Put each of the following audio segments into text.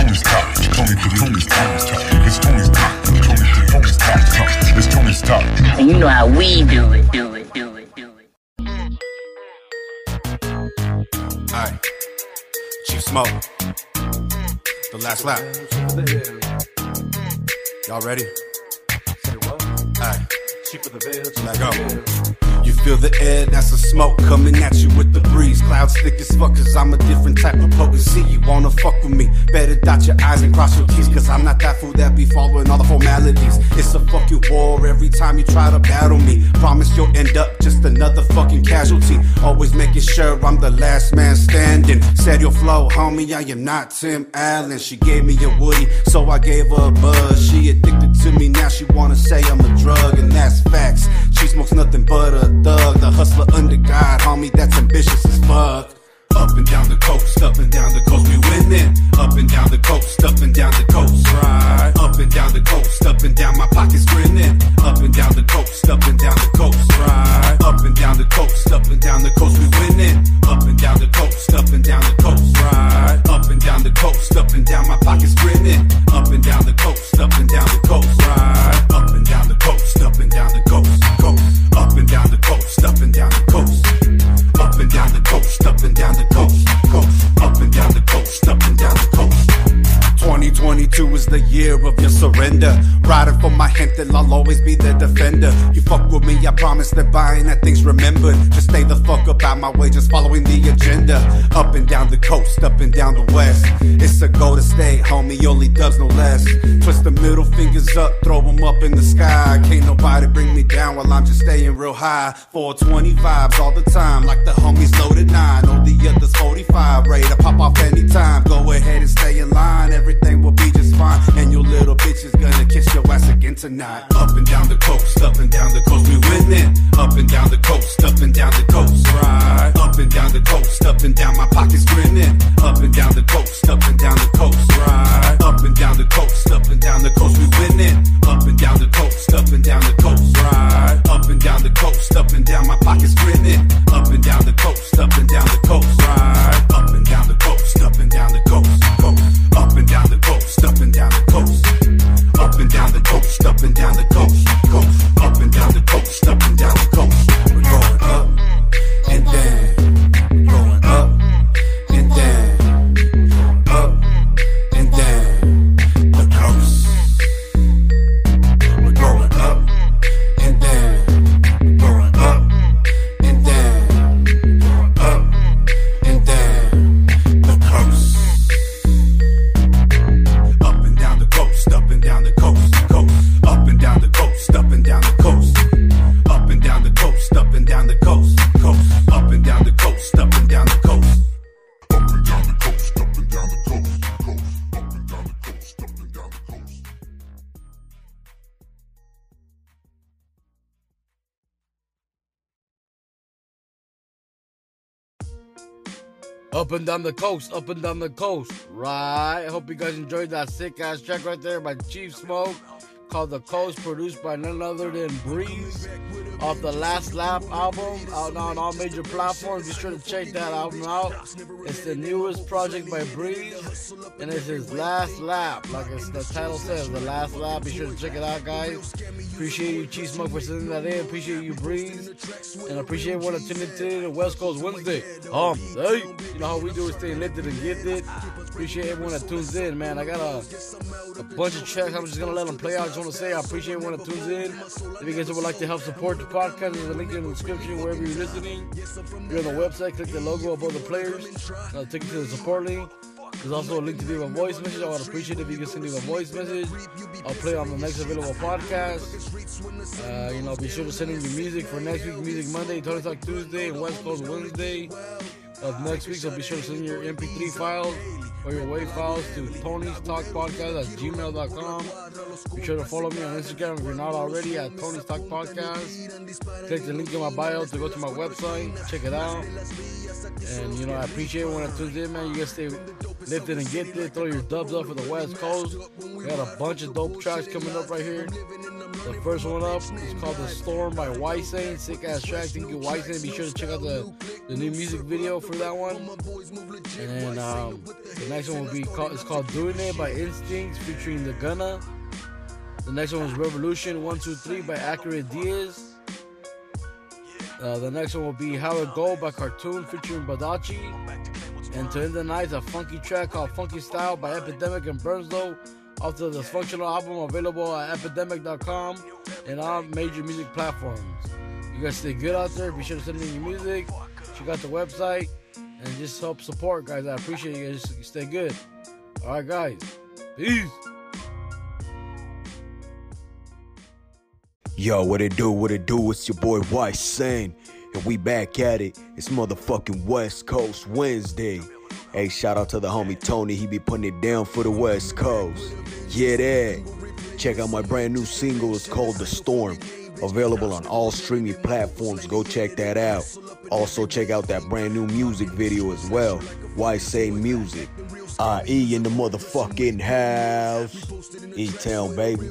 Tony's top. Tony to Tony's top. It's Tony's top. Tony to Tony's top. It's Tony's top. And you know how we do it, do it, do it, do it. Alright. Chief Smoke. The last lap. Y'all ready? Alright. Let go. You feel the air, that's the smoke coming at you with the breeze. Clouds thick as fuck, cause I'm a different type of potency. You wanna fuck with me? Better dot your eyes and cross your T's, cause I'm not that fool that be following all the formalities. It's a fucking war every time you try to battle me. Promise you'll end up just another fucking casualty. Always making sure I'm the last man standing. Said your flow, homie, I am not Tim Allen. She gave me a woody, so I gave her a buzz. She addicted to me, now she wanna say I'm a drug, and that's facts. She smokes nothing but a thug, the hustler under God, homie, that's ambitious as fuck. Up and down the coast, up and down the coast, we winning. Up and down the coast, up and down the coast, right? Up and down the coast, up and down my pockets grinning. Up and down the coast, up and down the coast, right? Up and down the coast, up and down the coast, we winning. Up and down the coast, up and down the coast, right? Up and down the coast, up and down my pockets grinning. Up and down the coast, up and down the coast, right? Up and I'll always be the defender. You fuck with me, I promise that buying that thing's remembered. Just stay the fuck up out my way, just following the agenda. Up and down the coast, up and down the west. It's a go to stay, homie, only dubs no less. Twist the middle fingers up, throw them up in the sky. Can't nobody bring me down while I'm just staying real high. 420 vibes all the time, like the homies loaded nine. All the others 45, ready to pop off anytime. Go ahead and stay in line, everything will be your ass again. Up and down the coast, up and down the coast, we winning. Up and down the coast, up and down the coast, right? Up and down the coast, up and down my pockets grinning. Up and down the coast, up and down the coast, right? Up and down the coast, up and down the coast, we winning. Up and down the coast, up and down the coast, right? Up and down the coast, up and down my pockets grinning. Up and down the coast, up and down the coast, right? Up and down the coast, Up and down the coast, up and down the coast. Right. I hope you guys enjoyed that sick ass track right there by Chief Smoke called The Coast, produced by none other than Breez off the Last Lap album, out now on all major platforms. Be sure to check that album out. It's the newest project by Breez, and it's his last lap. Like the title says, The Last Lap. Be sure to check it out, guys. Appreciate you, Chief Smoke, for sending that in. Appreciate you, Breez. And appreciate that tuned into the West Coast Wednesday. Um, hey, you know how we do is stay lifted and gifted. Appreciate everyone that tunes in, man. I got a, a bunch of tracks. I'm just gonna let them play out. I just want to say I appreciate everyone that tunes in. If you guys would like to help support the podcast, there's a link in the description wherever you're listening. You're on the website, click the logo above the players. I'll take you to the support link. There's also a link to leave a voice message. I would appreciate if you can send me a voice message. I'll play on the next available podcast. Uh, you know, be sure to send in your music for next week. Music Monday, Tony Talk Tuesday, and West Coast Wednesday of next week. So be sure to send your MP3 files or your WAV files to Tony's Talk Podcast at gmail.com. Be sure to follow me on Instagram if you're not already at Tony's Talk Podcast. Click the link in my bio to go to my website. Check it out. And you know, I appreciate when I tunes in, man. You guys stay lifted and get there. Throw your dubs up for the West Coast. We got a bunch of dope tracks coming up right here. The first one up is called The Storm by White Sick ass track. Thank you, White Be sure to check out the the new music video for that one. And um, the next one will be called it's called Doing It by ENSTINCTZ featuring Tha Gunna. The next one was Revolution 123 by Ackurate Diaz. Uh, the next one will be How It Go by Cartoon featuring Badacci. And to end the night, a funky track called Funky Style by Epademik and Burnzlo off the DysFUNKtional album available at epademik.com and all major music platforms. You guys stay good out there. Be sure to send me your music. Check out the website and just help support, guys. I appreciate you guys. Stay good. All right, guys. Peace. Yo, what it do, what it do, it's your boy YSane, and we back at it. It's motherfucking West Coast Wednesday. Hey, shout out to the homie Tony, he be putting it down for the West Coast. Yeah, that. Check out my brand new single, it's called The Storm. Available on all streaming platforms, go check that out. Also, check out that brand new music video as well. YSane music? IE in the motherfucking house. E Town, baby.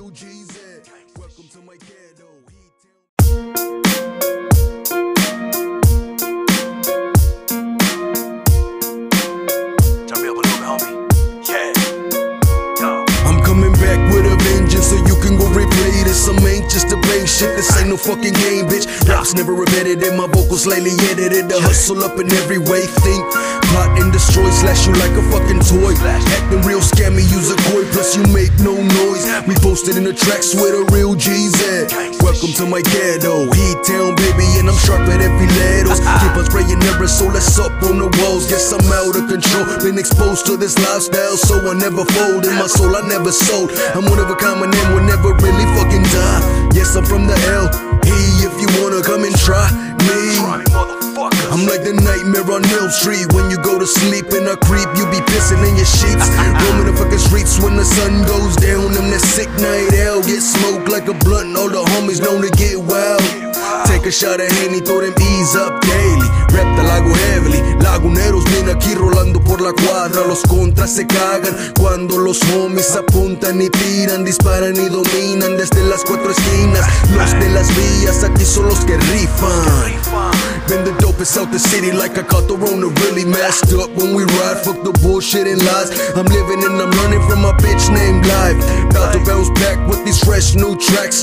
This ain't no fucking game, bitch. Raps never repetitive, my vocals lately edited. The hustle up in every way. Think, plot and destroy, slash you like a fucking toy. Acting real scammy, use a koi, plus you make no noise. We posted in the tracks with a real G's at. Welcome to my ghetto, Heat Town, baby, and I'm sharp at every letters. Keep on spraying aerosol, that's up on the walls. Guess I'm out of control. Been exposed to this lifestyle, so I never fold. In my soul, I never sold. I'm one of a kind, my name will never really fucking die. Yes, I'm from the L. Hey, if you wanna come and try me. Motherfuckers. I'm like the nightmare on Hill Street. When you go to sleep in a creep, you be pissing in your sheets. Roaming the fucking streets when the sun goes down. I'm that sick night out. Get smoked like a blunt. All the homies known to get wild. Take a shot of Henny, throw them E's up daily. Rep the lago heavily. Laguneros vienen aquí rolando por la cuadra. Los contras se cagan cuando los homies apuntan y tiran, disparan y dominan desde las cuatro esquinas. Los de las vías aquí son los que rifan. Been the dopest out the city like I caught the really messed up when we ride. Fuck the bullshit and lies. I'm living and I'm learning from my bitch named Life. About to bounce back with these fresh new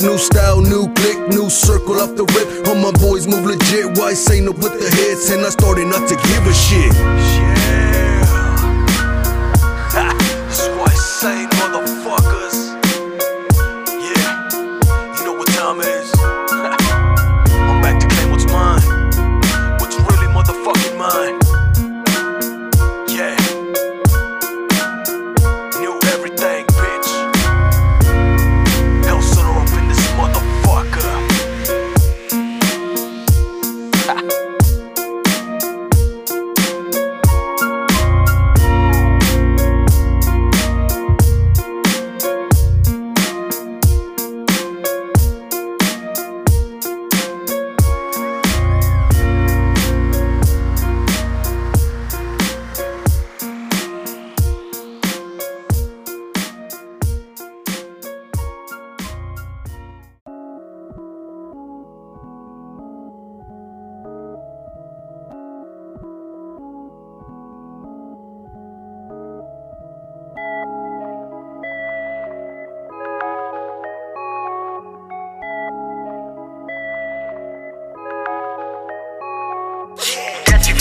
new style, new click, new circle off the rip. All my boys move legit. Why say no with the hits? And I started not to give a shit. Yeah.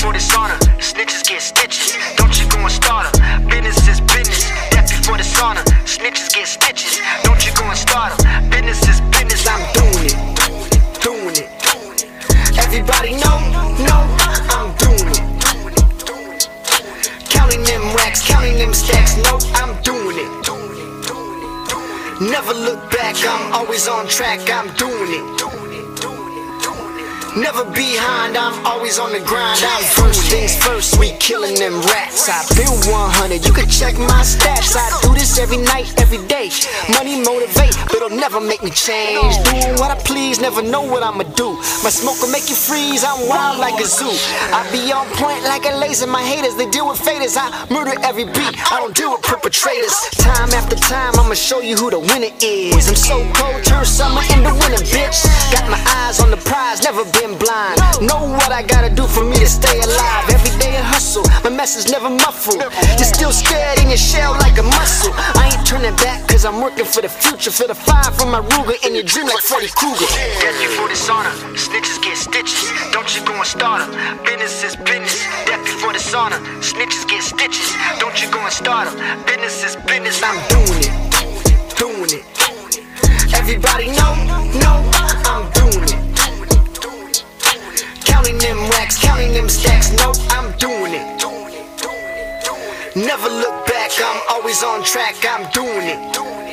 Before dishonor, snitches get stitches. Don't you go and start 'em. Business is business. Death before dishonor, snitches get stitches. Don't you go and start 'em. Business is business. I'm doing it, doing it. Everybody know, know, uh-uh, I'm doing it. Counting them racks, counting them stacks. No, I'm doing it. Never look back, I'm always on track. I'm doing it. Never behind, I'm always on the grind. I'm first things first, we killing them rats. I've been 100, you can check my stats. I do this every night, every day. Money motivate, but it'll never make me change. Doing what I please, never know what I'ma do. My smoke will make you freeze, I'm wild like a zoo. I be on point like a laser. My haters, they deal with faders. I murder every beat, I don't deal with perpetrators. Time after time, I'ma show you who the winner is. I'm so cold, turn summer into winter, bitch. Got my eyes on the prize, never been playing blind. Know what I gotta do for me to stay alive. Every day a hustle, my message never muffled. You're still scared in your shell like a muscle. I ain't turning back cause I'm working for the future. For the fire from my Ruger in your dream like Freddy Krueger. Death before dishonor, snitches get stitches. Don't you go and start 'em. Business is business. Death before dishonor, snitches get stitches. Don't you go and start 'em. Business is business. I'm doing it, doing it. Doin' it Everybody know, know I'm doing it. Counting them stacks. No, I'm doing it. Never look back, I'm always on track. I'm doing it.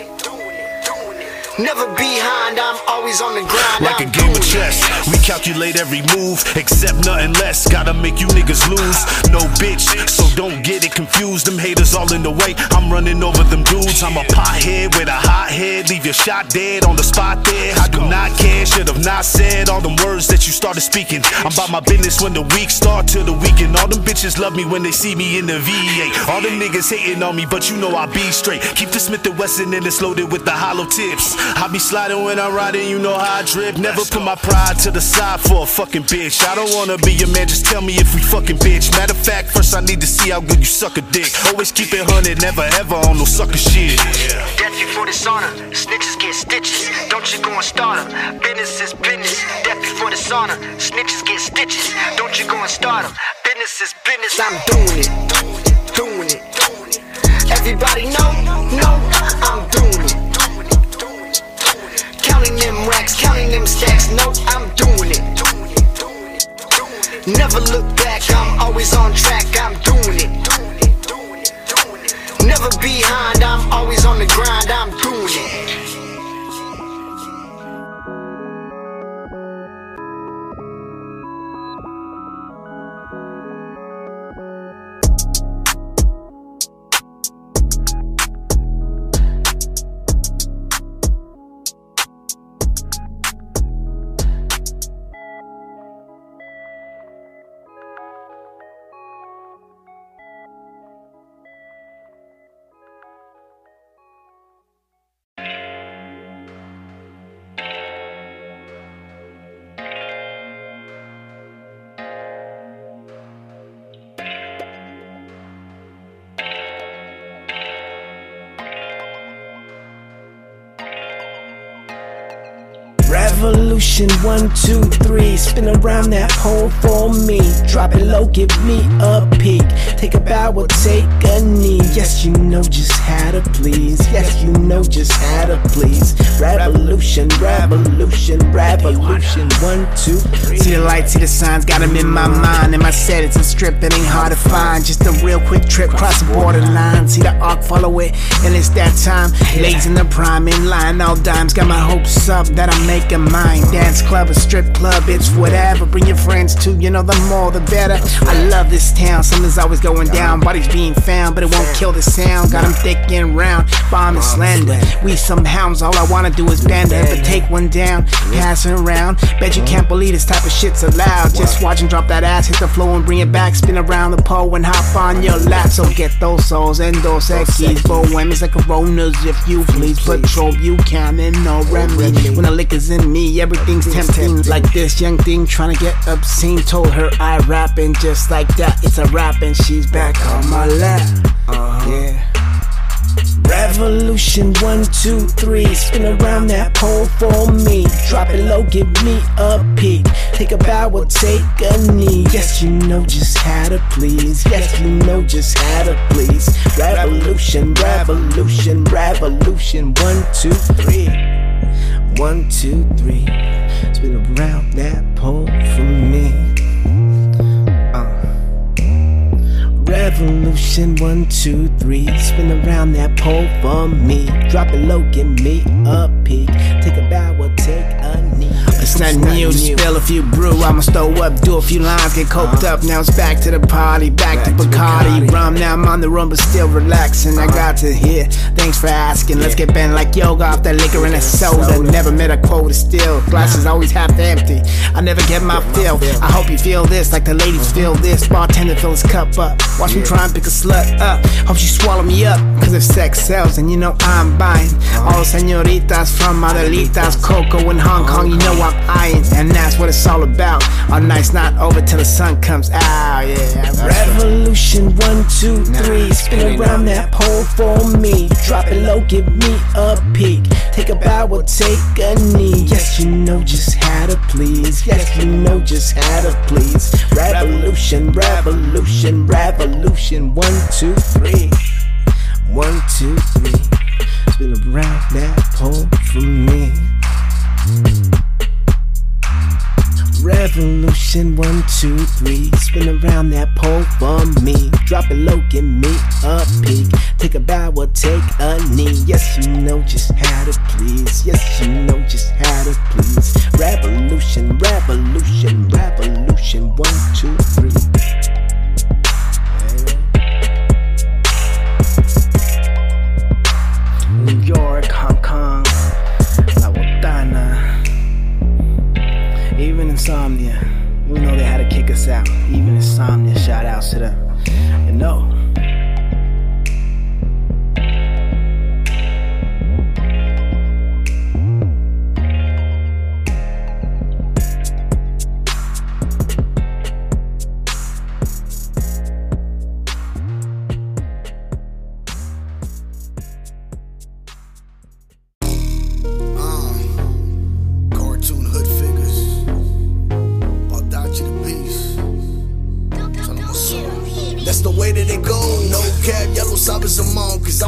Never behind, I'm always on the grind. Like a I'm game of chess, we calculate every move, except nothing less. Gotta make you niggas lose. No bitch, so don't get it confused. Them haters all in the way. I'm running over them dudes. I'm a pothead with a hot head. Leave your shot dead on the spot there. I do not care, should have not said all them words that you started speaking. I'm about my business when the week start till the weekend. All them bitches love me when they see me in the V8. All them niggas hating on me, but you know I be straight. Keep the Smith and Wesson and it's loaded with the hollow tips. I be sliding when I'm riding, you know how I drip. Never put my pride to the side for a fucking bitch. I don't wanna be your man, just tell me if we fucking bitch. Matter of fact, first I need to see how good you suck a dick. Always keep it hundred, never ever on no sucker shit. Death before dishonor, snitches get stitches. Don't you go and start 'em. Business is business. Death before dishonor, snitches get stitches. Don't you go and start 'em. Business is business. I'm doing it, doing it, doing it. Everybody know, know I'm doing it. Racks, counting them stacks. No, I'm doing it. Never look back, I'm Revolution one, two, three. Spin around that pole for me. Drop it low, give me a peek. Take a bow or take a knee. Yes, you know just how to please. Yes, you know just how to please. Revolution, revolution, revolution. One, two, three. See the lights, see the signs, got 'em in my mind. And my set, it's a strip that ain't hard to find. Just a real quick trip, cross the borderline. See the arc, follow it, and it's that time. Ladies in the prime, in line, all dimes. Got my hopes up that I'm making Dance club, a strip club, it's whatever. Bring your friends too, you know, the more the better. I love this town, something's always going down. Bodies being found, but it won't kill the sound. Got 'em thick and round, bomb and slender. We some hounds, all I wanna do is bend her. But take one down, pass it around. Bet you can't believe this type of shit's allowed. Just watch and drop that ass, hit the floor and bring it back. Spin around the pole and hop on your lap. So get those souls and those X's. Bohemians like coronas, if you please. Patrol Buchanan, no remedy. When the liquor's in me, everything's tempting. Like this young thing trying to get obscene. Told her I rap and just like that, it's a rap and she's back on my lap. Uh-huh. Yeah. Revolution one, two, three. Spin around that pole for me. Drop it low, give me a peek. Take a bow or take a knee. Yes, you know just how to please. Yes, you know just how to please. Revolution, revolution, revolution. One, two, three. One, two, three. Spin around that pole for me. Uh. Revolution one, two, three. Spin around that pole for me. Drop it low, give me a peek. Take a bow or take It's not new, spill a few brew. I'ma stow up, do a few lines, get coked up. Now it's back to the party, back, to Bacardi. Rum, now I'm on the run, but still relaxing. I got to hear. Thanks for asking. Let's get bent like yoga off that liquor and that soda. Never met a quota still. Glasses always half empty. I never get my fill. I hope you feel this like the ladies feel this. Bartender fill his cup up. Watch me try and pick a slut up. Hope she swallow me up. Cause if sex sells, then you know I'm buying. All senoritas from Adelitas, Coco in Hong Kong, you know I'm I'm and that's what it's all about. Our night's not over till the sun comes out. Yeah. Revolution one, two, three. Spin around that pole for me. Drop it low, give me a peek. Take a bow, we'll take a knee. Yes, you know just how to please. Yes, you know just how to please. Revolution, revolution, revolution. One, two, three. One, two, three. Spin around that pole for me. Revolution one, two, three. Spin around that pole for me. Drop it low, give me a peek. Take a bow or take a knee. Yes, you know just how to please. Yes, you know just how to please. Revolution, revolution, revolution. One, two, three. Insomnia, you know they had to kick us out. Even Insomnia, shout outs to them. You know.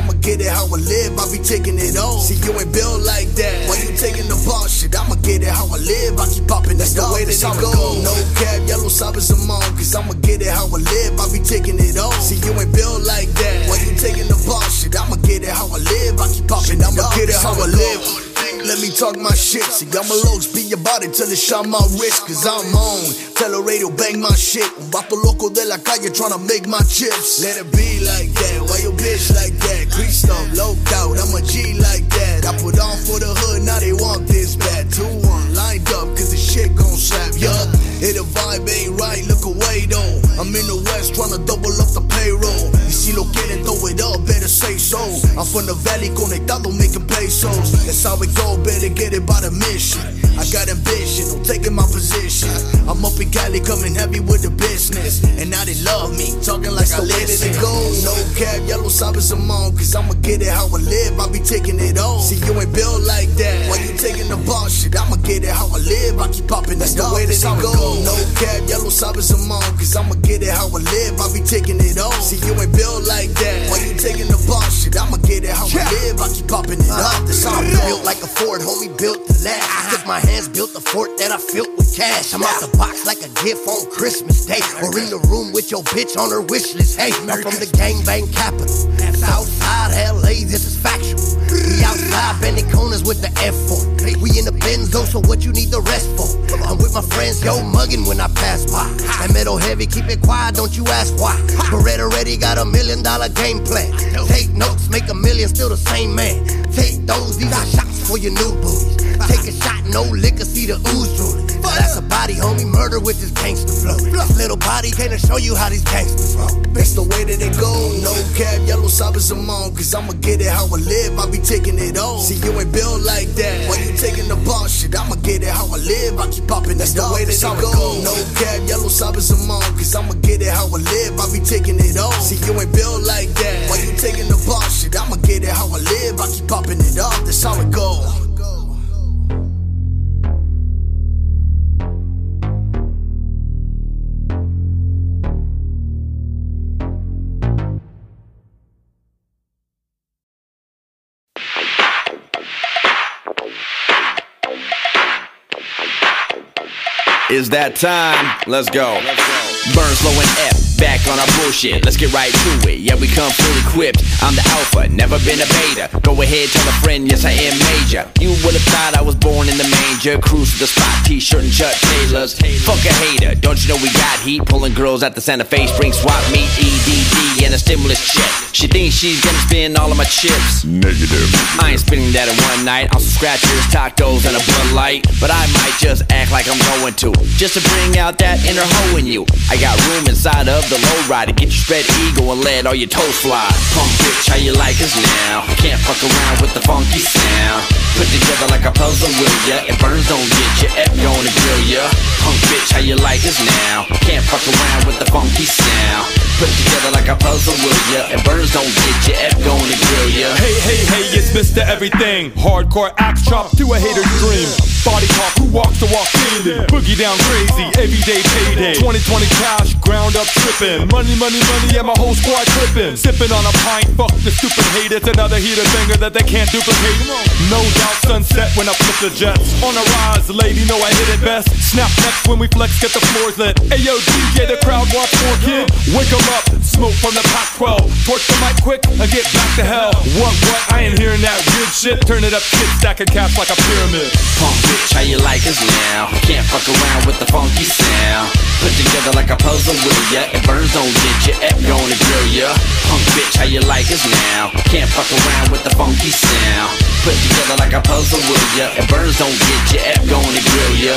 I'ma get it how I live. I be taking it all. See, you ain't built like that. Why you taking the ball shit? I'ma get it how I live. I keep popping That's the way that it go. No cap, yellow sabres among. Cause I'ma get it how I live. I be taking it all. See, you ain't built like that. Why you taking the ball shit? I'ma get it how I live. I keep popping I'ma get it how I live. Let me talk my shit. See, logs, beat your body till it shine my wrist. Cause I'm on. Tell the radio, bang my shit. Un vato loco de la calle tryna make my chips. Let it be like that. Why your bitch like that? Creased up, low out. I'm a G like that. I put on for the hood, now they want this bad. Two one lined up, cause the shit gon' slap. Yup. Hey, the vibe ain't right, look away though. I'm in the west tryna double up the payroll. Si lo quieren throw it up, better say so. I'm from the valley, conectado, making pesos. That's how it go, better get it by the mission. I got ambition, I'm taking my position. I'm up in Cali, coming heavy with the business. And now they love me, talking like I let it go. No cap, yellow sabres among, cause I'ma get it how I live. I be taking it all. See, you ain't built like that. Why you taking the ball shit? I'ma get it how I live. I keep popping That's the way that it go. No cap, yellow sabres among, cause I'ma get it how I live. I be taking it all. See, you ain't built like that. Why you taking the ball shit? I'ma get it how I live. I keep popping it up. That's how I Built like a Ford, homie, built to last. Took my hands, built the fort that I filled with cash. I'm out the box like a gift on Christmas Day. Or in the room with your bitch on her wish list. Hey, I'm from the gangbang capital. Southside LA, this is factual. We outside bending corners with the F4. We in the Benzo, so what you need the rest for? I'm with my friends, yo, mugging when I pass by. That metal heavy, keep it quiet, don't you ask why. Beretta already got a million dollar game plan. Take notes, make a million, still the same man. Take those, these are shots for your new booties. Take a shot, no liquor, see the ooze drooling. That's a body, homie, murder with this gangster flow. This little body can't show you how these gangsters roll. That's the way that it go. No cap, yellow sabres among, cause I'ma get it how I live. I be taking it all. See, you ain't built like that. Why you taking the ball shit? I'ma get it how I live. I keep popping That's the way that it go. No cap, yellow sabres among, cause I'ma get it how I live. I be taking it all. See, you ain't built like that. Why you taking the ball shit? I'ma get it how I live. I keep popping it off. That's how it go. Is that time? Let's go. Burnzlo and F, back on our bullshit. Let's get right to it. Yeah, we come full equipped. I'm the alpha, never been a beta. Go ahead, tell a friend, yes, I am major. You would have thought I was born in the manger. Cruise to the spot, t-shirt and Chuck Taylors. Fuck a hater, don't you know we got heat? Pulling girls at the Santa Fe Spring Swap Meet, EDD, and a stimulus check. She thinks she's gonna spend all of my chips. Negative. I ain't spending that in one night on some scratchers, tacos, and a Bud Light. But I might just act like I'm going to, just to bring out that inner hoe in you. I got room inside of the low rider. Get your spread ego and let all your toes fly. Punk bitch, how you like us now? Can't fuck around with the funky sound. Put together like a puzzle, will ya? If burns don't get you, F gonna grill ya. Punk bitch, how you like us now? Can't fuck around with the funky sound. Put together like a puzzle, will ya? If burns don't get you, F gonna grill ya. Hey, hey, hey, it's Mr. Everything. Hardcore axe chop to a hater's dream. Body talk, who walks the walk daily? Boogie down crazy, everyday payday. 2020 cash, ground up tripping. Money, money, money, and my whole squad tripping. Sipping on a pint, fuck the stupid hate. It's another heater banger that they can't duplicate. No doubt, sunset when I flip the jets. On a rise, lady, know I hit it best. Snap next when we flex, get the floors lit. Ayo, DJ, the crowd wants more kid. Wake 'em up, smoke from the Pac 12. Torch the mic quick and get back to hell. What, what? I ain't hearing that weird shit. Turn it up, kid, stacking cash like a pyramid. Punk bitch, how you like us now? Can't fuck around with the funky sound. Put together like a puzzle, will ya? If burns don't get you, F gonna grill ya. Punk bitch, how you like us now? Can't fuck around with the funky sound. Put together like a puzzle, will ya? If burns don't get you, F gonna grill ya.